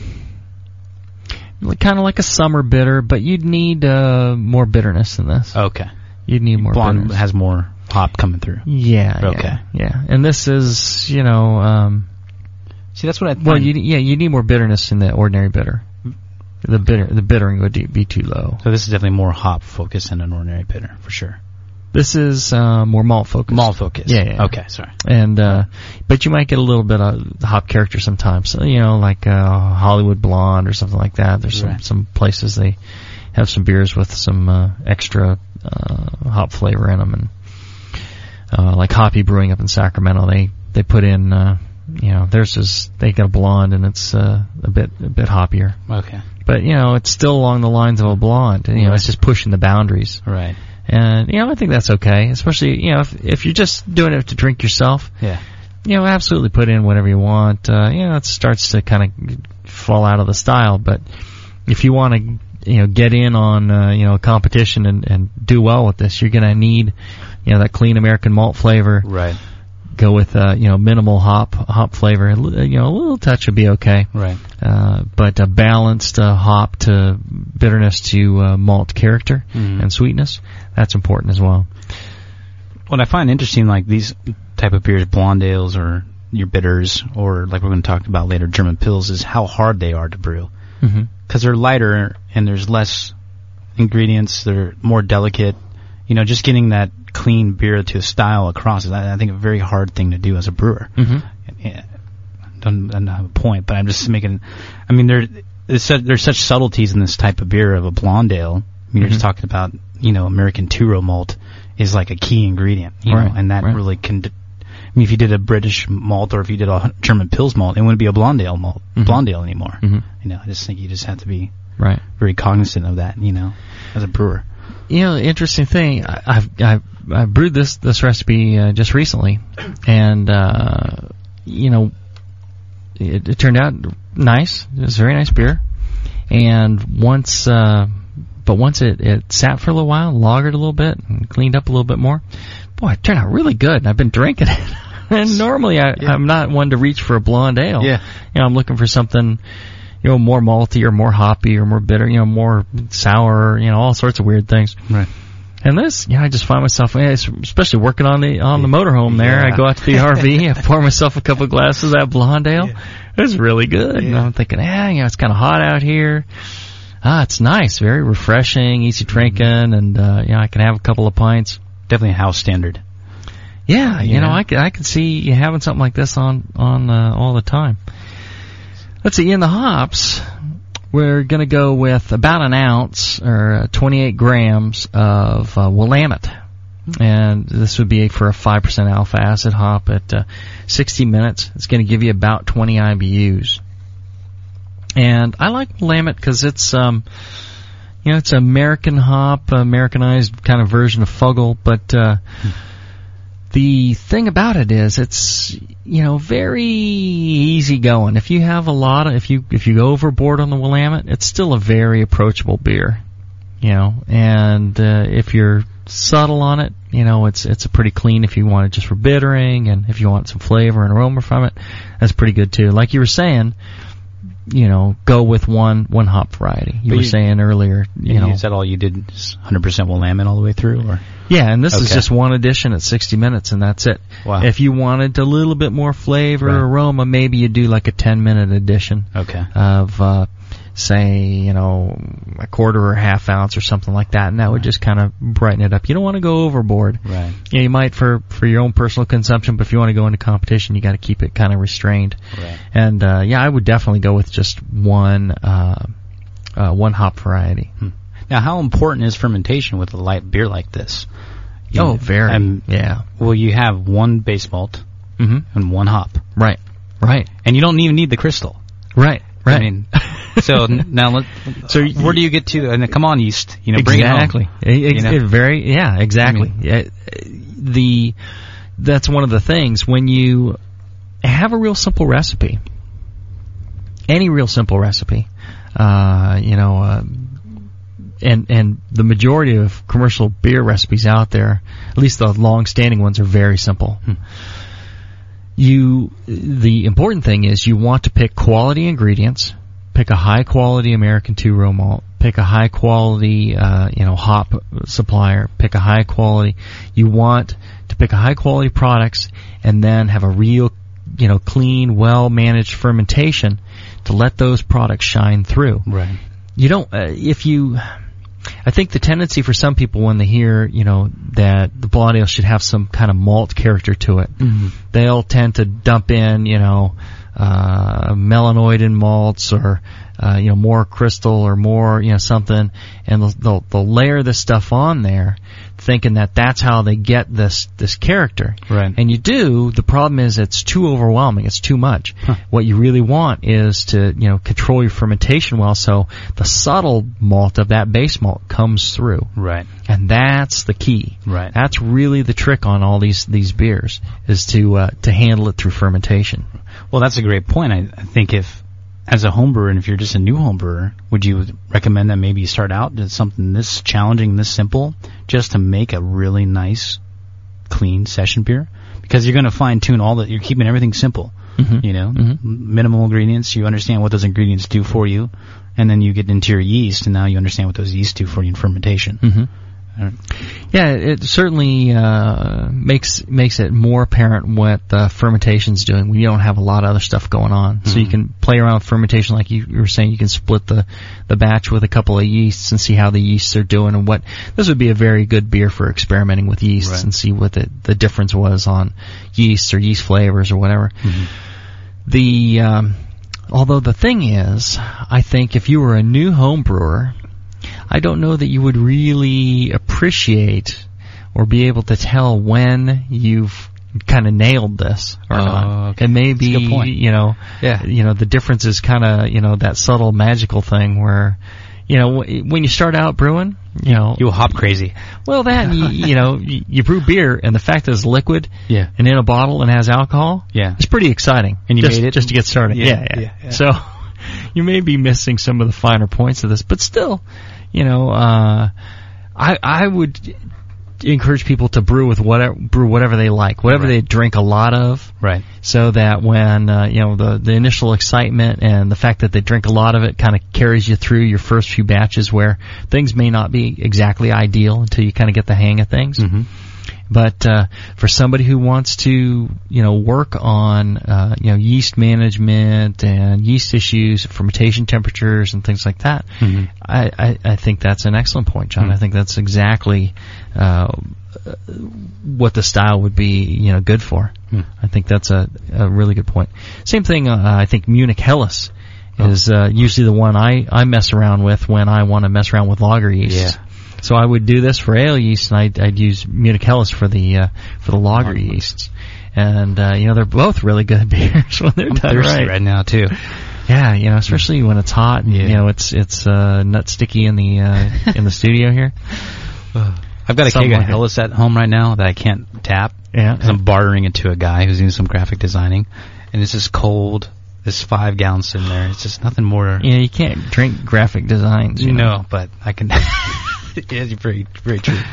kind of like a summer bitter, but you'd need uh, more bitterness than this. Okay. You'd need more blonde bitterness. has more hop coming through. yeah, Okay. yeah, yeah. And this is, you know, um, See, that's what I. well, you yeah, you need more bitterness in the ordinary bitter. The bitter, the bittering would be- too low. so this is definitely more hop focused than an ordinary bitter for sure. This is uh, more malt focused. Malt focused. Yeah, yeah, yeah. Okay. Sorry. and uh, but you might get a little bit of hop character sometimes. So, you know, like uh, Hollywood Blonde or something like that. There's some Right. some places they have some beers with some uh, extra uh, hop flavor in them, and uh, like Hoppy Brewing up in Sacramento, they they put in. Uh, you know, theirs is they got a blonde and it's uh, a bit a bit hoppier, Okay. But you know it's still along the lines of a blonde. You know, it's just pushing the boundaries, Right. and you know I think that's okay. Especially you know if if you're just doing it to drink yourself, Yeah. you know, absolutely put in whatever you want. Uh, you know, it starts to kind of fall out of the style, but if you want to, you know, get in on, uh, you know, a competition and, and do well with this, you're going to need, you know, that clean American malt flavor. Right. Go with, uh, you know, minimal hop, hop flavor. A You know, a little touch would be okay. Right. Uh, but a balanced uh, hop to bitterness to uh, malt character Mhm. and sweetness, that's important as well. What I find interesting, like these type of beers, blonde ales or your bitters, or like we're going to talk about later, German Pils, is how hard they are to brew. Because they're lighter and there's less ingredients. They're more delicate. You know, just getting that clean beer to style across is, I I think, a very hard thing to do as a brewer. hmm Yeah, don't, don't have a point, but I'm just making. I mean, there there's such, there's such subtleties in this type of beer of a blonde ale. I mean, you're just talking about you know American two row malt is like a key ingredient, you Right, know, and that right. really can. I mean, if you did a British malt or if you did a German Pils malt, it wouldn't be a blonde ale malt, Mhm. blonde ale anymore. hmm You know, I just think you just have to be Right. very cognizant of that, you know, as a brewer. You know, interesting thing, I, I've, I've, I brewed this, this recipe, uh, just recently, and, uh, you know, it, it turned out nice. It was a very nice beer. And once, uh, but once it, it sat for a little while, lagered a little bit, and cleaned up a little bit more, boy, it turned out really good, and I've been drinking it. and normally I, Yeah. I'm not one to reach for a blonde ale. Yeah. You know, I'm looking for something, you know, more malty or more hoppy or more bitter, you know, more sour, you know, all sorts of weird things. Right. And this, yeah, I just find myself, especially working on the on the motorhome there. I go out to the RV, I pour myself a couple of glasses of that blonde ale. It's really good. And I'm thinking, ah, you know, it's kind of hot out here. Ah, it's nice, very refreshing, easy drinking, and uh, you know, I can have a couple of pints. Definitely a house standard. Yeah, you Yeah. know, I could I can see you having something like this on on uh, all the time. Let's see, in the hops, we're going to go with about an ounce or uh, 28 grams of uh, Willamette. And this would be for a 5% alpha acid hop at uh, 60 minutes. It's going to give you about 20 IBUs. And I like Willamette because it's, um, you know, it's an American hop, Americanized kind of version of Fuggle, but, uh, the thing about it is it's you know very easy going if you have a lot of if you if you go overboard on the willamette it's still a very approachable beer you know? And uh, if you're subtle on it you know it's it's a pretty clean if you want it just for bittering and if you want some flavor and aroma from it that's pretty good too. Like you were saying you know go with one one hop variety you But were you- saying earlier you know Is that all you did? 100% Willamette all the way through, or yeah, and this is just one edition at 60 minutes, and that's it. Wow. If you wanted a little bit more flavor, Right. aroma, maybe you do like a 10 minute edition okay? of, uh, say, you know, a quarter or half ounce or something like that, and that would just kind of brighten it up. You don't want to go overboard. Right. Yeah, you might for for your own personal consumption, but if you want to go into competition, you got to keep it kind of restrained. Right. And uh, yeah, I would definitely go with just one uh, uh, one hop variety. Now, how important is fermentation with a light beer like this? You Oh, know, very. um, yeah. well, you have one base malt hmm and one hop, Right. Right. and you don't even need the crystal. Right. Right. I mean, so now let, So y- where do you get to? And come on, East. you know, bring it home. You know? it very yeah, exactly. I Yeah, the that's one of the things when you have a real simple recipe. Any real simple recipe, uh, you know, uh, and and the majority of commercial beer recipes out there, at least the long-standing ones, are very simple. You, the important thing is you want to pick quality ingredients, pick a high quality American two row malt, pick a high quality, uh, you know, hop supplier, pick a high quality. You want to pick a high quality products and then have a real, you know, clean, well managed fermentation to let those products shine through Right. you don't uh, if you I think the tendency for some people when they hear, you know, that the blonde ale should have some kind of malt character to it, they'll tend to dump in, you know, uh, melanoidin malts or, uh, you know, more crystal or more, you know, something, and they'll, they'll, they'll layer this stuff on there, thinking that that's how they get this, this character. Right. And you do, the problem is it's too overwhelming, it's too much. What you really want is to, you know, control your fermentation well so the subtle malt of that base malt comes through. Right. And that's the key. Right. That's really the trick on all these, these beers, is to, uh, to handle it through fermentation. Well, that's a great point. I, I think if, as a home brewer, and if you're just a new home brewer, would you recommend that maybe you start out with something this challenging, this simple, just to make a really nice, clean session beer? Because you're going to fine tune all that. You're keeping everything simple. Mhm. You know, Mhm. Minimal ingredients. You understand what those ingredients do for you, and then you get into your yeast, and now you understand what those yeast do for you in fermentation. Mm-hmm. Uh, Yeah, it certainly uh, makes makes it more apparent what the fermentation's doing when you don't have a lot of other stuff going on. So you can play around with fermentation, like you, were saying. You can split the the batch with a couple of yeasts and see how the yeasts are doing, and what this would be a very good beer for experimenting with yeasts Right. and see what the the difference was on yeasts or yeast flavors or whatever. The um, although the thing is, I think if you were a new home brewer, I don't know that you would really appreciate or be able to tell when you've kind of nailed this or Oh, not. okay. It may That's a good be, point. you know, Yeah. you know, the difference is kind of, you know, that subtle magical thing where, you know, wh- when you start out brewing, you know, you will hop crazy. well, that you, you know, you, you brew beer and the fact that it's liquid Yeah. and in a bottle and has alcohol, Yeah. it's pretty exciting. And you just, made it? just to get started. Yeah, Yeah, yeah. yeah, yeah. So you may be missing some of the finer points of this, but still, you know, uh, I I would encourage people to brew with whatever brew whatever they like, whatever Right. they drink a lot of, Right. so that when uh, you know the the initial excitement and the fact that they drink a lot of it kind of carries you through your first few batches where things may not be exactly ideal until you kind of get the hang of things. Mm-hmm. But uh, for somebody who wants to, you know, work on, uh, you know, yeast management and yeast issues, fermentation temperatures, and things like that, Mhm. I, I, I think that's an excellent point, John. Mm. I think that's exactly uh, what the style would be, you know, good for. Mm. I think that's a, a really good point. Same thing. Uh, I think Munich Helles Oh. is uh, usually the one I, I mess around with when I want to mess around with lager yeast. Yeah. So I would do this for ale yeast, and I'd, I'd use Munich Helles for the uh, for the lager yeasts. And uh, you know they're both really good beers when they're I'm done thirsty right. right. now too. Yeah, you know, especially when it's hot. And, Yeah. You know, it's it's uh, nut sticky in the uh, in the studio here. I've got a Something keg of like it. Helles at home right now that I can't tap Yeah. because I'm bartering it to a guy who's doing some graphic designing, and it's just cold. There's five gallons in there. It's just nothing more. Yeah, you can't drink graphic designs. You know, but I can. yeah, you're very, very true.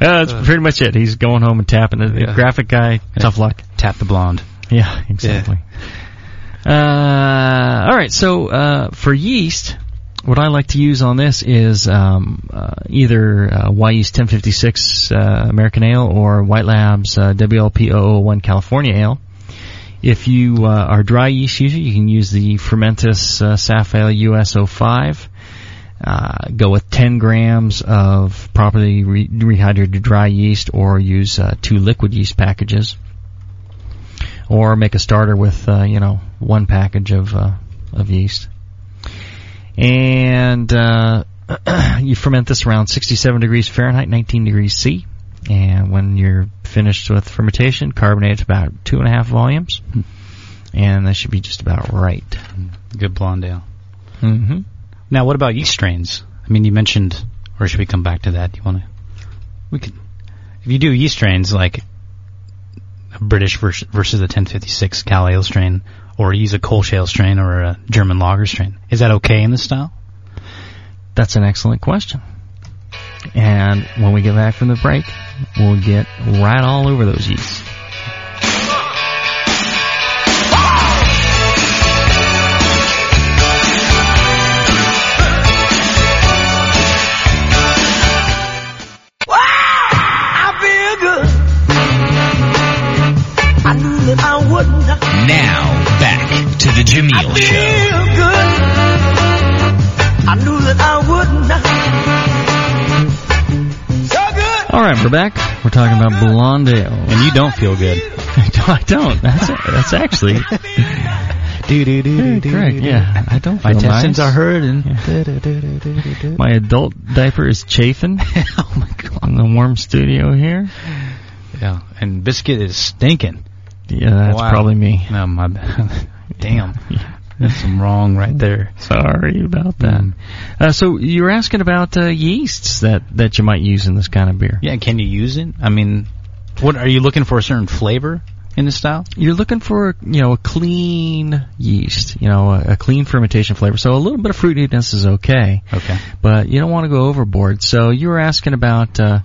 Yeah, that's pretty much it. He's going home and tapping the, Yeah. Graphic guy, tough luck. Tap the blonde. Yeah, exactly. Uh, all right, so uh, for yeast, what I like to use on this is um, uh, either uh, Wyeast 1056 uh, American Ale or White Labs uh, WLP 001 California Ale. If you uh, are dry yeast user, you can use the Fermentis uh, Safale US 05. Uh, go with 10 grams of properly re- rehydrated dry yeast or use uh, two liquid yeast packages or make a starter with uh, you know one package of uh, of yeast, and uh, you ferment this around 67 degrees Fahrenheit, 19 degrees C, and when you're finished with fermentation, carbonate it about two and a half volumes, and that should be just about right. Good blonde ale. Mm-hmm. Now, what about yeast strains? I mean, you mentioned, or should we come back to that? You want to? We could. If you do yeast strains like a British vers- versus a 1056 Cal Ale strain, or use a Kolsch Ale strain or a German Lager strain, is that okay in this style? That's an excellent question. And when we get back from the break, we'll get right all over those yeasts. The Jamil Show. Good. I knew that I wouldn't. So good. All right, we're back. We're talking about blonde ale. And you don't feel good. I don't. That's that's actually do do do correct. Yeah, I don't. My feel intestines nice. are hurting. My adult diaper is chafing oh my god. in the warm studio here. Yeah, and biscuit is stinking. Yeah, that's Wow. probably me. No, my bad. Damn. That's some wrong right there. Sorry about that. Mm. Uh, so you were asking about uh, yeasts that that you might use in this kind of beer. Yeah, can you use it? I mean, what are you looking for? A certain flavor in this style? You're looking for you know a clean yeast, you know a, a clean fermentation flavor. So a little bit of fruitiness is okay. Okay. but you don't want to go overboard. So you were asking about uh,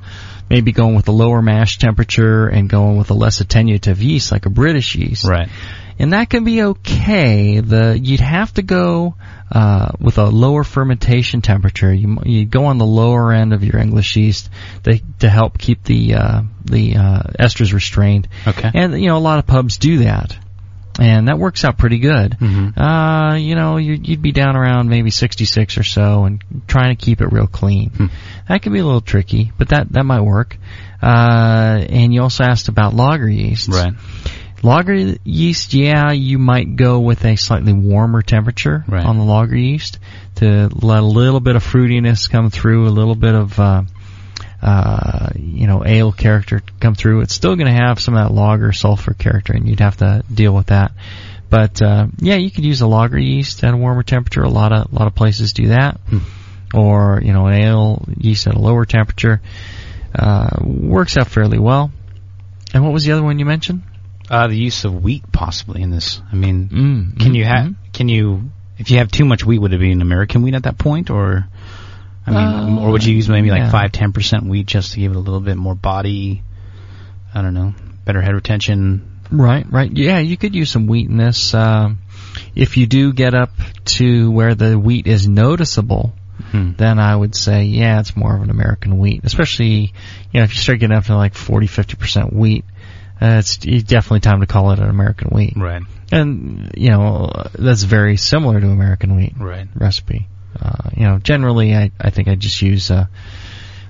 maybe going with a lower mash temperature and going with a less attenuative yeast, like a British yeast, Right. And that can be okay. The you'd have to go uh, with a lower fermentation temperature. You you go on the lower end of your English yeast to to help keep the uh, the uh, esters restrained. Okay. And you know a lot of pubs do that, and that works out pretty good. Mhm. Uh, you know you'd, you'd be down around maybe 66 or so, and trying to keep it real clean. Hmm. That can be a little tricky, but that that might work. Uh, and you also asked about lager yeasts. Right. Lager yeast, yeah, you might go with a slightly warmer temperature Right. on the lager yeast to let a little bit of fruitiness come through, a little bit of, uh, uh, you know, ale character come through. It's still going to have some of that lager sulfur character, and you'd have to deal with that. But uh, yeah, you could use a lager yeast at a warmer temperature. A lot of a lot of places do that, or you know, an ale yeast at a lower temperature. Uh, works out fairly well. And what was the other one you mentioned? Uh, the use of wheat possibly in this. I mean, Mm, can mm, you have? mm. Can you? If you have too much wheat, would it be an American wheat at that point, or? I mean, Uh, or would you use maybe like yeah. five, ten percent wheat just to give it a little bit more body? I don't know, better head retention. Right, right. Yeah, you could use some wheat in this. Um, if you do get up to where the wheat is noticeable, Hmm. then I would say, yeah, it's more of an American wheat. Especially, you know, if you start getting up to like 40, 50% wheat, uh, it's definitely time to call it an American wheat. Right, And, you know, that's very similar to American wheat right. recipe. Uh, you know, generally I, I think I just use, uh,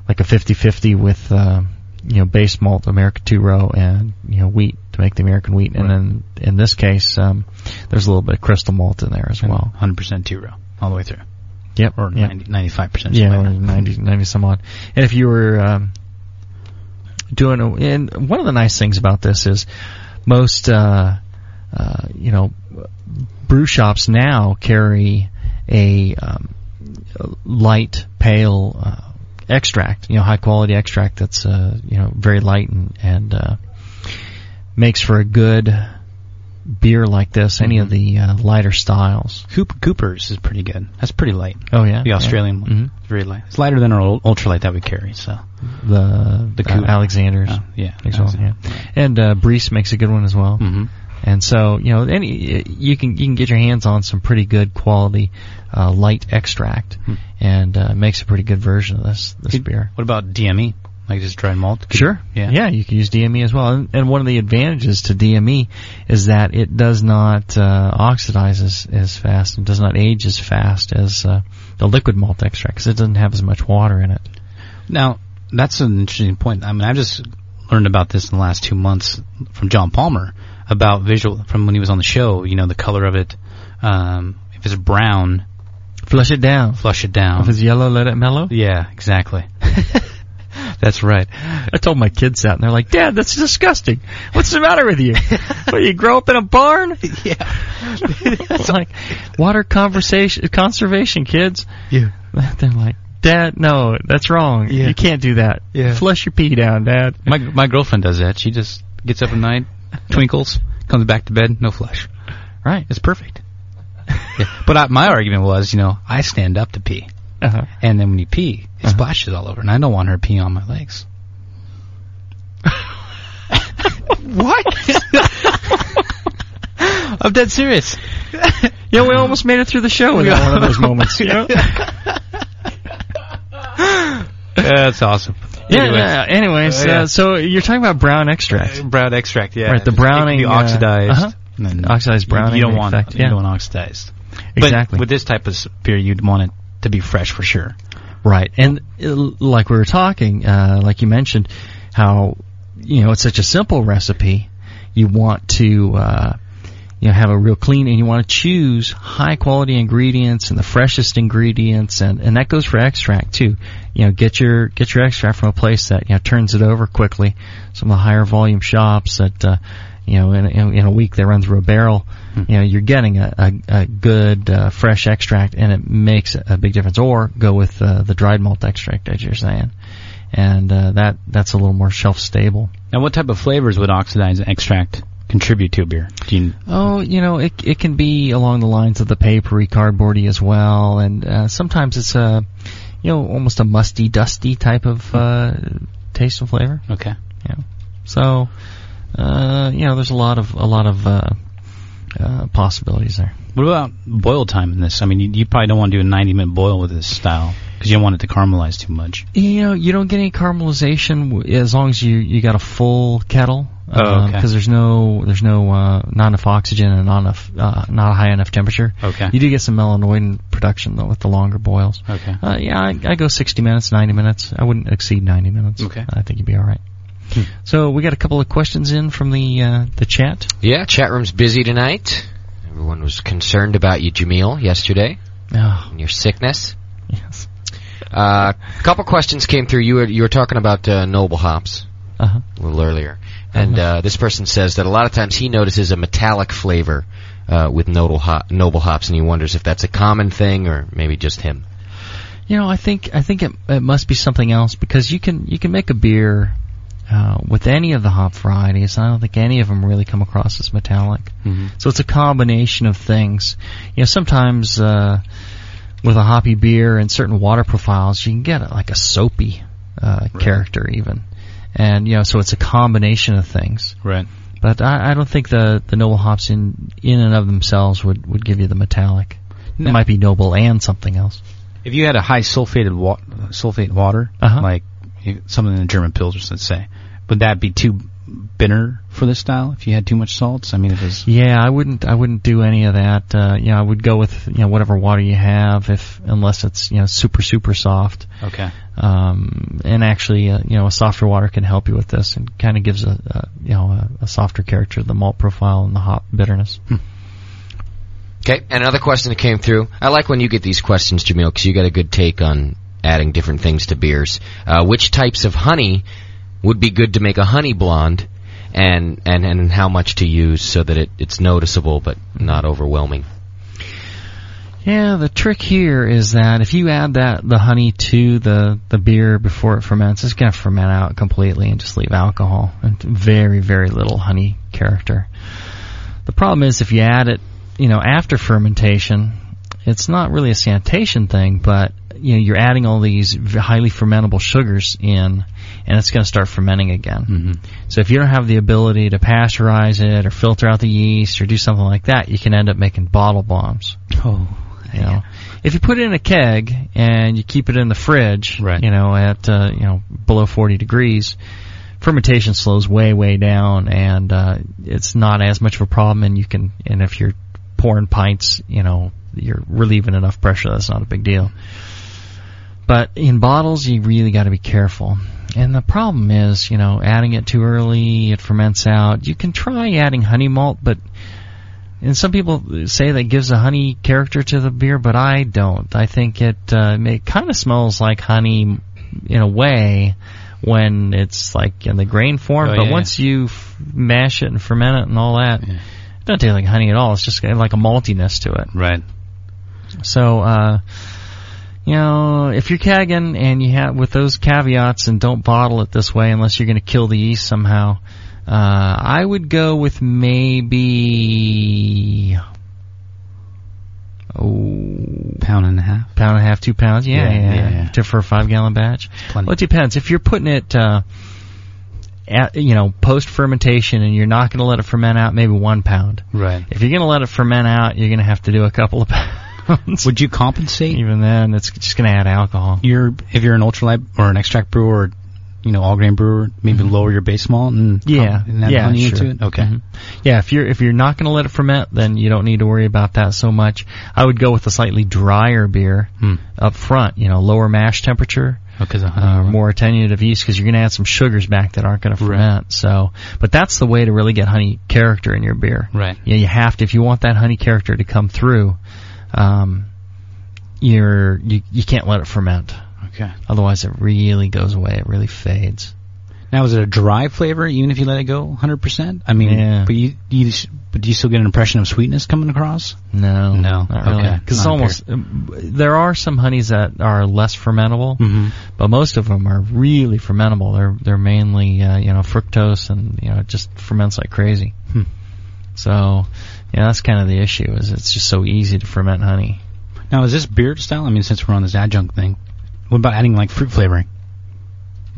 like a 50-50 with, uh, you know, base malt, America two row, and, you know, wheat to make the American wheat. And then in this case, um, there's a little bit of crystal malt in there as well. hundred percent two row all the way through, Yep. or yep. 95 percent. Yeah, or 90, 90 some odd. And if you were um, doing, and one of the nice things about this is most, uh, uh, you know, brew shops now carry a um, light, pale uh, extract, you know, high quality extract that's, uh, you know, very light and, and uh, makes for a good beer like this. Any of the uh, lighter styles. Cooper, Cooper's is pretty good. That's pretty light. Oh yeah, The Australian one, Mhm. it's very light. It's lighter than our ul- ultralight that we carry. So the The uh, Alexander's. uh, yeah, makes one, yeah. And uh, Briess makes a good one as well. hmm And so you know, any you can you can get your hands on some pretty good quality uh, light extract, Hmm. and uh, makes a pretty good version of this this beer. What about DME? Like just dried malt? Could- Sure. Yeah. Yeah, you can use DME as well. And, and one of the advantages to DME is that it does not uh, oxidize as, as fast and does not age as fast as uh, the liquid malt extract because it doesn't have as much water in it. Now, that's an interesting point. I mean, I just learned about this in the last two months from John Palmer about visual from when he was on the show. You know, the color of it. Um, if it's brown, Flush it down. flush it down. If it's yellow, let it mellow. yeah, exactly. that's right. I told my kids that, and they're like, "Dad, that's disgusting. What's the matter with you? what, you grow up in a barn?" Yeah. It's like water conversation conservation, kids. Yeah. They're like, "Dad, no, that's wrong. Yeah. You can't do that. Yeah. Flush your pee down, Dad." My my girlfriend does that. She just gets up at night, twinkles, comes back to bed, no flush. Right. It's perfect. yeah. But I, my argument was, you know, I stand up to pee, Uh-huh. and then when you pee, it Uh-huh. splashes all over, and I don't want her peeing on my legs. What? I'm dead serious. yeah, we almost made it through the show without one of those moments. You know? That's awesome. Yeah. Anyways. yeah. Anyways, Uh, yeah. uh, so you're talking about brown extract. brown extract, yeah. Right, the browning, uh, oxidized. uh-huh. and then Oxidized you- browning You don't want effect, you yeah. don't want oxidized. But Exactly. with this type of beer, you'd want it to be fresh for sure. Right. And uh, like we were talking, uh, like you mentioned, how, you know, it's such a simple recipe. You want to, uh, you know, have a real clean and you want to choose high quality ingredients and the freshest ingredients and, and that goes for extract too. You know, get your, get your extract from a place that, you know, turns it over quickly. Some of the higher volume shops that, uh, you know, in, in, in a week they run through a barrel. You know, you're getting a, a, a good uh, fresh extract, and it makes a big difference. Or go with uh, the dried malt extract, as you're saying, and uh, that that's a little more shelf stable. Now, what type of flavors would oxidized extract contribute to a beer? You, Oh, you know, it it can be along the lines of the papery, cardboardy as well, and uh, sometimes it's a, you know, almost a musty, dusty type of uh, taste and flavor. okay. Yeah. So, uh, you know, there's a lot of a lot of uh, uh, possibilities there. What about boil time in this? I mean, you, you probably don't want to do a 90 minute boil with this style because you don't want it to caramelize too much. You know, you don't get any caramelization as long as you you got a full kettle. Oh, okay. Because there's no there's no uh, not enough oxygen and not enough uh, not a high enough temperature. Okay. You do get some melanoidin production though with the longer boils. Okay. Uh, yeah, I, I go 60 minutes, 90 minutes. I wouldn't exceed 90 minutes. Okay. I think you'd be all right. Hmm. So we got a couple of questions in from the uh, the chat. Yeah, chat room's busy tonight. Everyone was concerned about you, Jamil, yesterday Oh, and your sickness. yes. Uh, a couple questions came through. You were you were talking about uh, noble hops Uh-huh. a little earlier, and uh, this person says that a lot of times he notices a metallic flavor uh, with noble hop, noble hops, and he wonders if that's a common thing or maybe just him. You know, I think I think it, it must be something else because you can you can make a beer uh, with any of the hop varieties. I don't think any of them really come across as metallic. Mm-hmm. So it's a combination of things. You know, sometimes uh, with a hoppy beer and certain water profiles, you can get a, like a soapy uh, character even, and you know, so it's a combination of things. Right. But I, I don't think the the noble hops in in and of themselves would would give you the metallic. No. It might be noble and something else. If you had a high sulfated wa- sulfate water, Uh-huh. like something in the German Pilsners, let's say, would that be too bitter for this style? If you had too much salts, I mean, it is. Yeah, I wouldn't. I wouldn't do any of that. Uh, you know, I would go with you know whatever water you have, if unless it's you know super super soft. Okay. Um, and actually, uh, you know, a softer water can help you with this, and kind of gives a, a you know a, a softer character, the malt profile and the hop bitterness. Okay, and another question that came through. I like when you get these questions, Jamil, because you got a good take on adding different things to beers. Uh, which types of honey would be good to make a honey blonde, and and and how much to use so that it, it's noticeable but not overwhelming. Yeah, the trick here is that if you add that the honey to the the beer before it ferments, it's to ferment out completely and just leave alcohol and very very little honey character. The problem is if you add it, you know, after fermentation, it's not really a sanitation thing, but you know, you're adding all these highly fermentable sugars in, and it's going to start fermenting again. Mm-hmm. So if you don't have the ability to pasteurize it or filter out the yeast or do something like that, you can end up making bottle bombs. Oh. You know, if you put it in a keg and you keep it in the fridge, Right. you know, at uh, you know below 40 degrees, fermentation slows way way down, and uh, it's not as much of a problem. And you can, and if you're pouring pints, you know, you're relieving enough pressure. That's not a big deal. But in bottles, you really got to be careful. And the problem is, you know, adding it too early, it ferments out. You can try adding honey malt, but and some people say that gives a honey character to the beer, but I don't. I think it uh, it kind of smells like honey in a way when it's like in the grain form. Oh, but yeah, once you f- mash it and ferment it and all that, Yeah. it doesn't taste like honey at all. It's just like a maltiness to it. Right. So, uh, you know, if you're kegging and you have with those caveats and don't bottle it this way unless you're going to kill the yeast somehow, uh, I would go with maybe oh Pound and a half. pound and a half, two pounds. Yeah, Yeah, yeah, yeah, yeah. To, for a five gallon batch. Plenty. Well, it depends. If you're putting it, uh, at, you know, post fermentation and you're not going to let it ferment out, maybe one pound. Right. If you're going to let it ferment out, you're going to have to do a couple of pounds. Would you compensate Even then, it's just going to add alcohol. your if you're an ultralight or an extract brewer, or, you know, all grain brewer, maybe lower your base malt and Mm-hmm. Yeah, and add yeah, honey sure. into it? Okay. Mhm. Yeah, if you're if you're not going to let it ferment, then you don't need to worry about that so much. I would go with a slightly drier beer Hmm. up front. You know, lower mash temperature, Because of uh, more attenuative yeast, because you're going to add some sugars back that aren't going to ferment. So, but that's the way to really get honey character in your beer. Right. Yeah, you have to if you want that honey character to come through. Um, you're you you can't let it ferment. Okay. Otherwise, it really goes away. It really fades. Now, is it a dry flavor even if you let it go 100%? I mean, Yeah. but you, you but do you still get an impression of sweetness coming across? No, No, not really. okay, Because almost um, there are some honeys that are less fermentable, Mm-hmm. but most of them are really fermentable. They're they're mainly uh, you know fructose and you know it just ferments like crazy. Hmm. So yeah, that's kind of the issue. Is it's just so easy to ferment honey. Now, is this beer style? I mean, since we're on this adjunct thing, what about adding like fruit flavoring?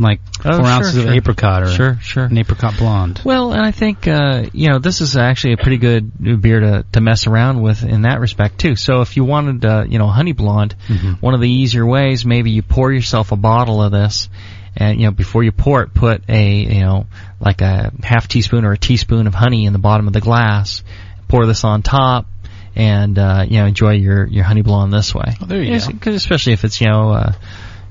Like Oh, four sure, ounces of apricot or Sure, sure. an apricot blonde. Well, and I think uh, you know this is actually a pretty good beer to to mess around with in that respect too. So if you wanted uh, you know honey blonde, Mhm. one of the easier ways maybe you pour yourself a bottle of this, and you know before you pour it, put a you know like a half teaspoon or a teaspoon of honey in the bottom of the glass. Pour this on top. And uh, you know, enjoy your your honey blonde this way. Oh, there you go. 'cause especially if it's you know uh,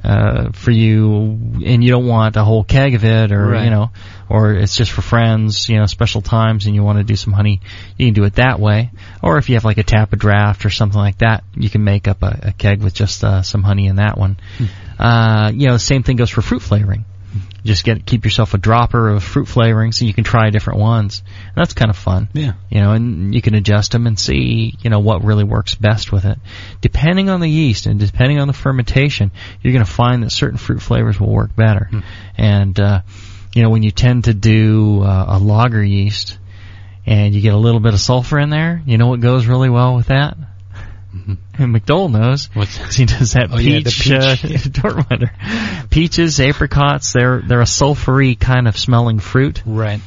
uh, for you, and you don't want a whole keg of it, or Right. you know, or it's just for friends, you know, special times, and you want to do some honey, you can do it that way. Or if you have like a tap of draft or something like that, you can make up a, a keg with just uh, some honey in that one. Uh, you know, same thing goes for fruit flavoring. Just get keep yourself a dropper of fruit flavoring so you can try different ones. And that's kind of fun Yeah. you know, and you can adjust them and see, you know, what really works best with it. Depending on the yeast and depending on the fermentation, you're going to find that certain fruit flavors will work better. And, uh, you know, when you tend to do uh, a lager yeast and you get a little bit of sulfur in there, you know what goes really well with that? And McDole knows. What's he does that Oh, yeah, the peach, uh, peach. Peaches, apricots, they're they're a sulfury kind of smelling fruit, right?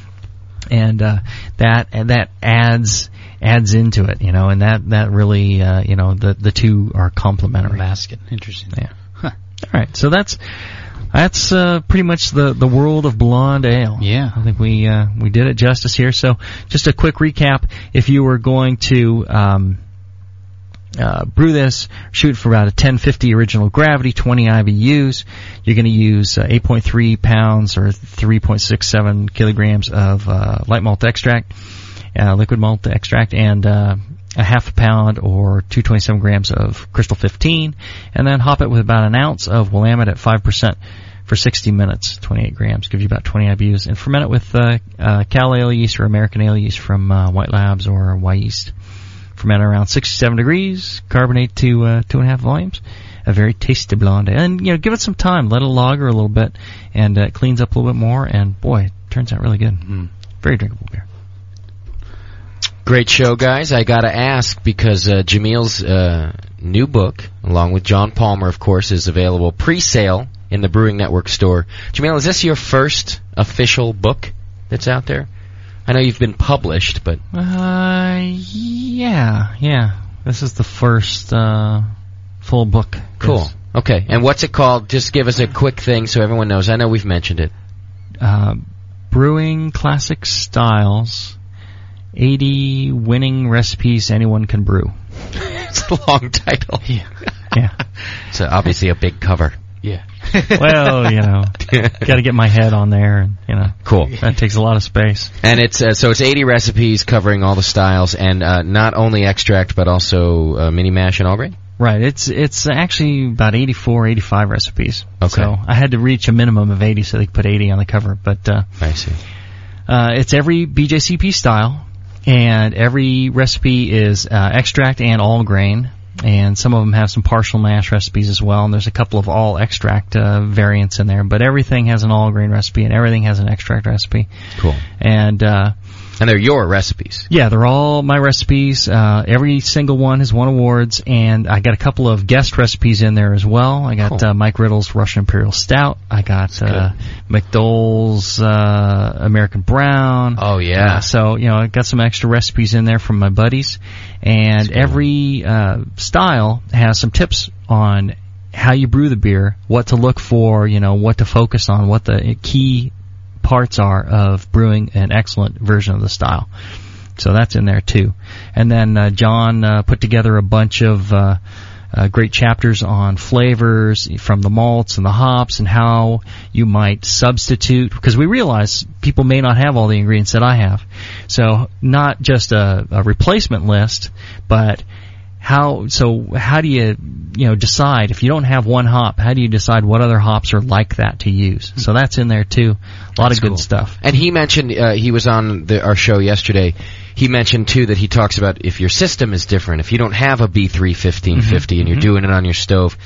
and uh, that and that adds adds into it, you know, and that that really uh, you know the the two are complementary. Basket. Interesting. Yeah. All right, so that's that's uh, pretty much the the world of blonde ale. Yeah. I think we uh, we did it justice here. So just a quick recap: if you were going to um, uh, brew this, shoot for about a 1050 original gravity, 20 IBUs. You're going to use uh, 8.3 pounds or 3.67 kilograms of uh, light malt extract, uh, liquid malt extract, and uh, a half a pound or 227 grams of Crystal 15, and then hop it with about an ounce of Willamette at 5% for 60 minutes, 28 grams, gives you about 20 IBUs, and ferment it with uh, uh, Cal Ale yeast or American Ale yeast from uh, White Labs or Wyeast. Ferment around 67 degrees, carbonate to uh, two and a half volumes. A very tasty blonde, and you know, give it some time, let it lager a little bit, and uh, cleans up a little bit more. And boy, it turns out really good. Very drinkable beer. Great show, guys. I gotta ask because uh, Jamil's uh, new book, along with John Palmer, of course, is available pre-sale in the Brewing Network store. Jamil, is this your first official book that's out there? I know you've been published, but Uh, yeah, yeah. This is the first uh, full book. cool. Okay, and what's it called? Just give us a quick thing so everyone knows. I know we've mentioned it. Uh, brewing classic styles, 80 winning recipes anyone can brew. it's a long title. Yeah. Yeah. So obviously a big cover. Yeah. well, you know, got to get my head on there, and you know, Cool. that takes a lot of space. And it's uh, so it's 80 recipes covering all the styles, and uh, not only extract but also uh, mini mash and all grain. Right. It's it's actually about 84, 85 recipes. Okay. So I had to reach a minimum of 80 so they could put 80 on the cover. But uh, I see. uh, it's every BJCP style, and every recipe is uh, extract and all grain. And some of them have some partial mash recipes as well, and there's a couple of all extract uh, variants in there. But everything has an all grain recipe, and everything has an extract recipe. Cool. And uh, And they're your recipes. yeah, they're all my recipes. Uh, every single one has won awards, and I got a couple of guest recipes in there as well. I got Cool. uh, Mike Riddle's Russian Imperial Stout. I got uh, McDole's uh, American Brown. Oh yeah. Uh, so you know, I got some extra recipes in there from my buddies, and every uh, style has some tips on how you brew the beer, what to look for, you know, what to focus on, what the key parts are of brewing an excellent version of the style. So that's in there too. And then uh, John uh, put together a bunch of uh, uh, great chapters on flavors from the malts and the hops and how you might substitute because we realize people may not have all the ingredients that I have. So not just a, a replacement list, but how so how do you you know decide if you don't have one hop how do you decide what other hops are like that to use so that's in there too a lot That's of good cool. stuff And he mentioned uh, he was on the, our show yesterday. He mentioned too that he talks about if your system is different, if you don't have a B3 1550 and you're doing it on your stove,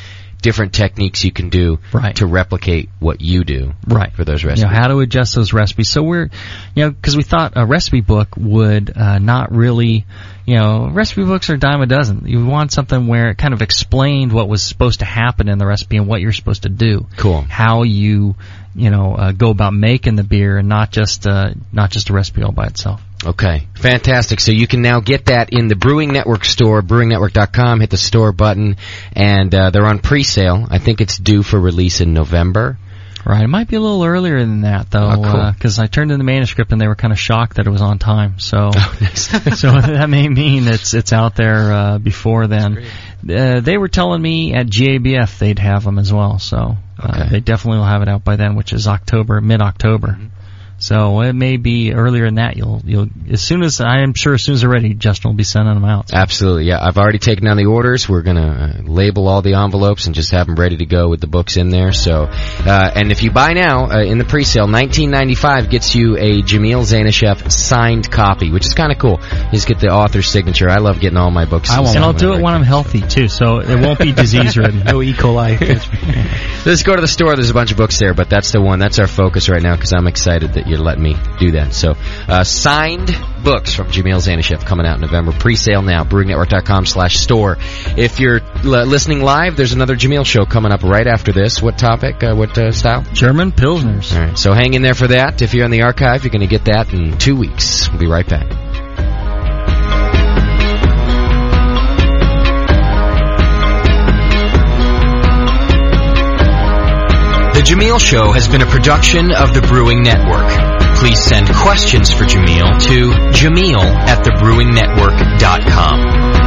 different techniques you can do Right. to replicate what you do right for those recipes. you know how to adjust those recipes so we're you know because we thought a recipe book would uh, not really you know recipe books are a dime a dozen you want something where it kind of explained what was supposed to happen in the recipe and what you're supposed to do Cool. how you you know uh, go about making the beer and not just uh, not just a recipe all by itself Okay, fantastic. So you can now get that in the Brewing Network store, brewingnetwork.com. Hit the store button, and uh, they're on pre-sale. I think it's due for release in November. Right. It might be a little earlier than that though, Oh, cool. because I turned in the manuscript and they were kind of shocked that it was on time. So, Oh, nice. so that may mean it's it's out there uh, before then. Uh, they were telling me at GABF they'd have them as well. So uh, Okay. they definitely will have it out by then, which is October, mid October. Mm-hmm. So it may be earlier than that. You'll you'll as soon as I am sure as soon as they're ready, Justin will be sending them out. Absolutely, yeah. I've already taken down the orders. We're gonna uh, label all the envelopes and just have them ready to go with the books in there. So, uh, and if you buy now uh, in the pre-sale, 1995 gets you a Jamil Zainasheff signed copy, which is kind of cool. You just get the author's signature. I love getting all my books. I want And I'll do it when I'm healthy too, so it won't be disease ridden. No E. coli. Let's go to the store. There's a bunch of books there, but that's the one. That's our focus right now because I'm excited that appreciate you letting me do that. So, uh, signed books from Jamil Zainasheff coming out in November. Pre-sale now, brewingnetwork.com slash store. If you're l- listening live, there's another Jamil show coming up right after this. What topic? Uh, what uh, style? German Pilsners. All right, so hang in there for that. If you're in the archive, you're going to get that in two weeks. We'll be right back. The Jamil Show has been a production of the Brewing Network. Please send questions for Jamil to jameel at thebrewingnetwork.com.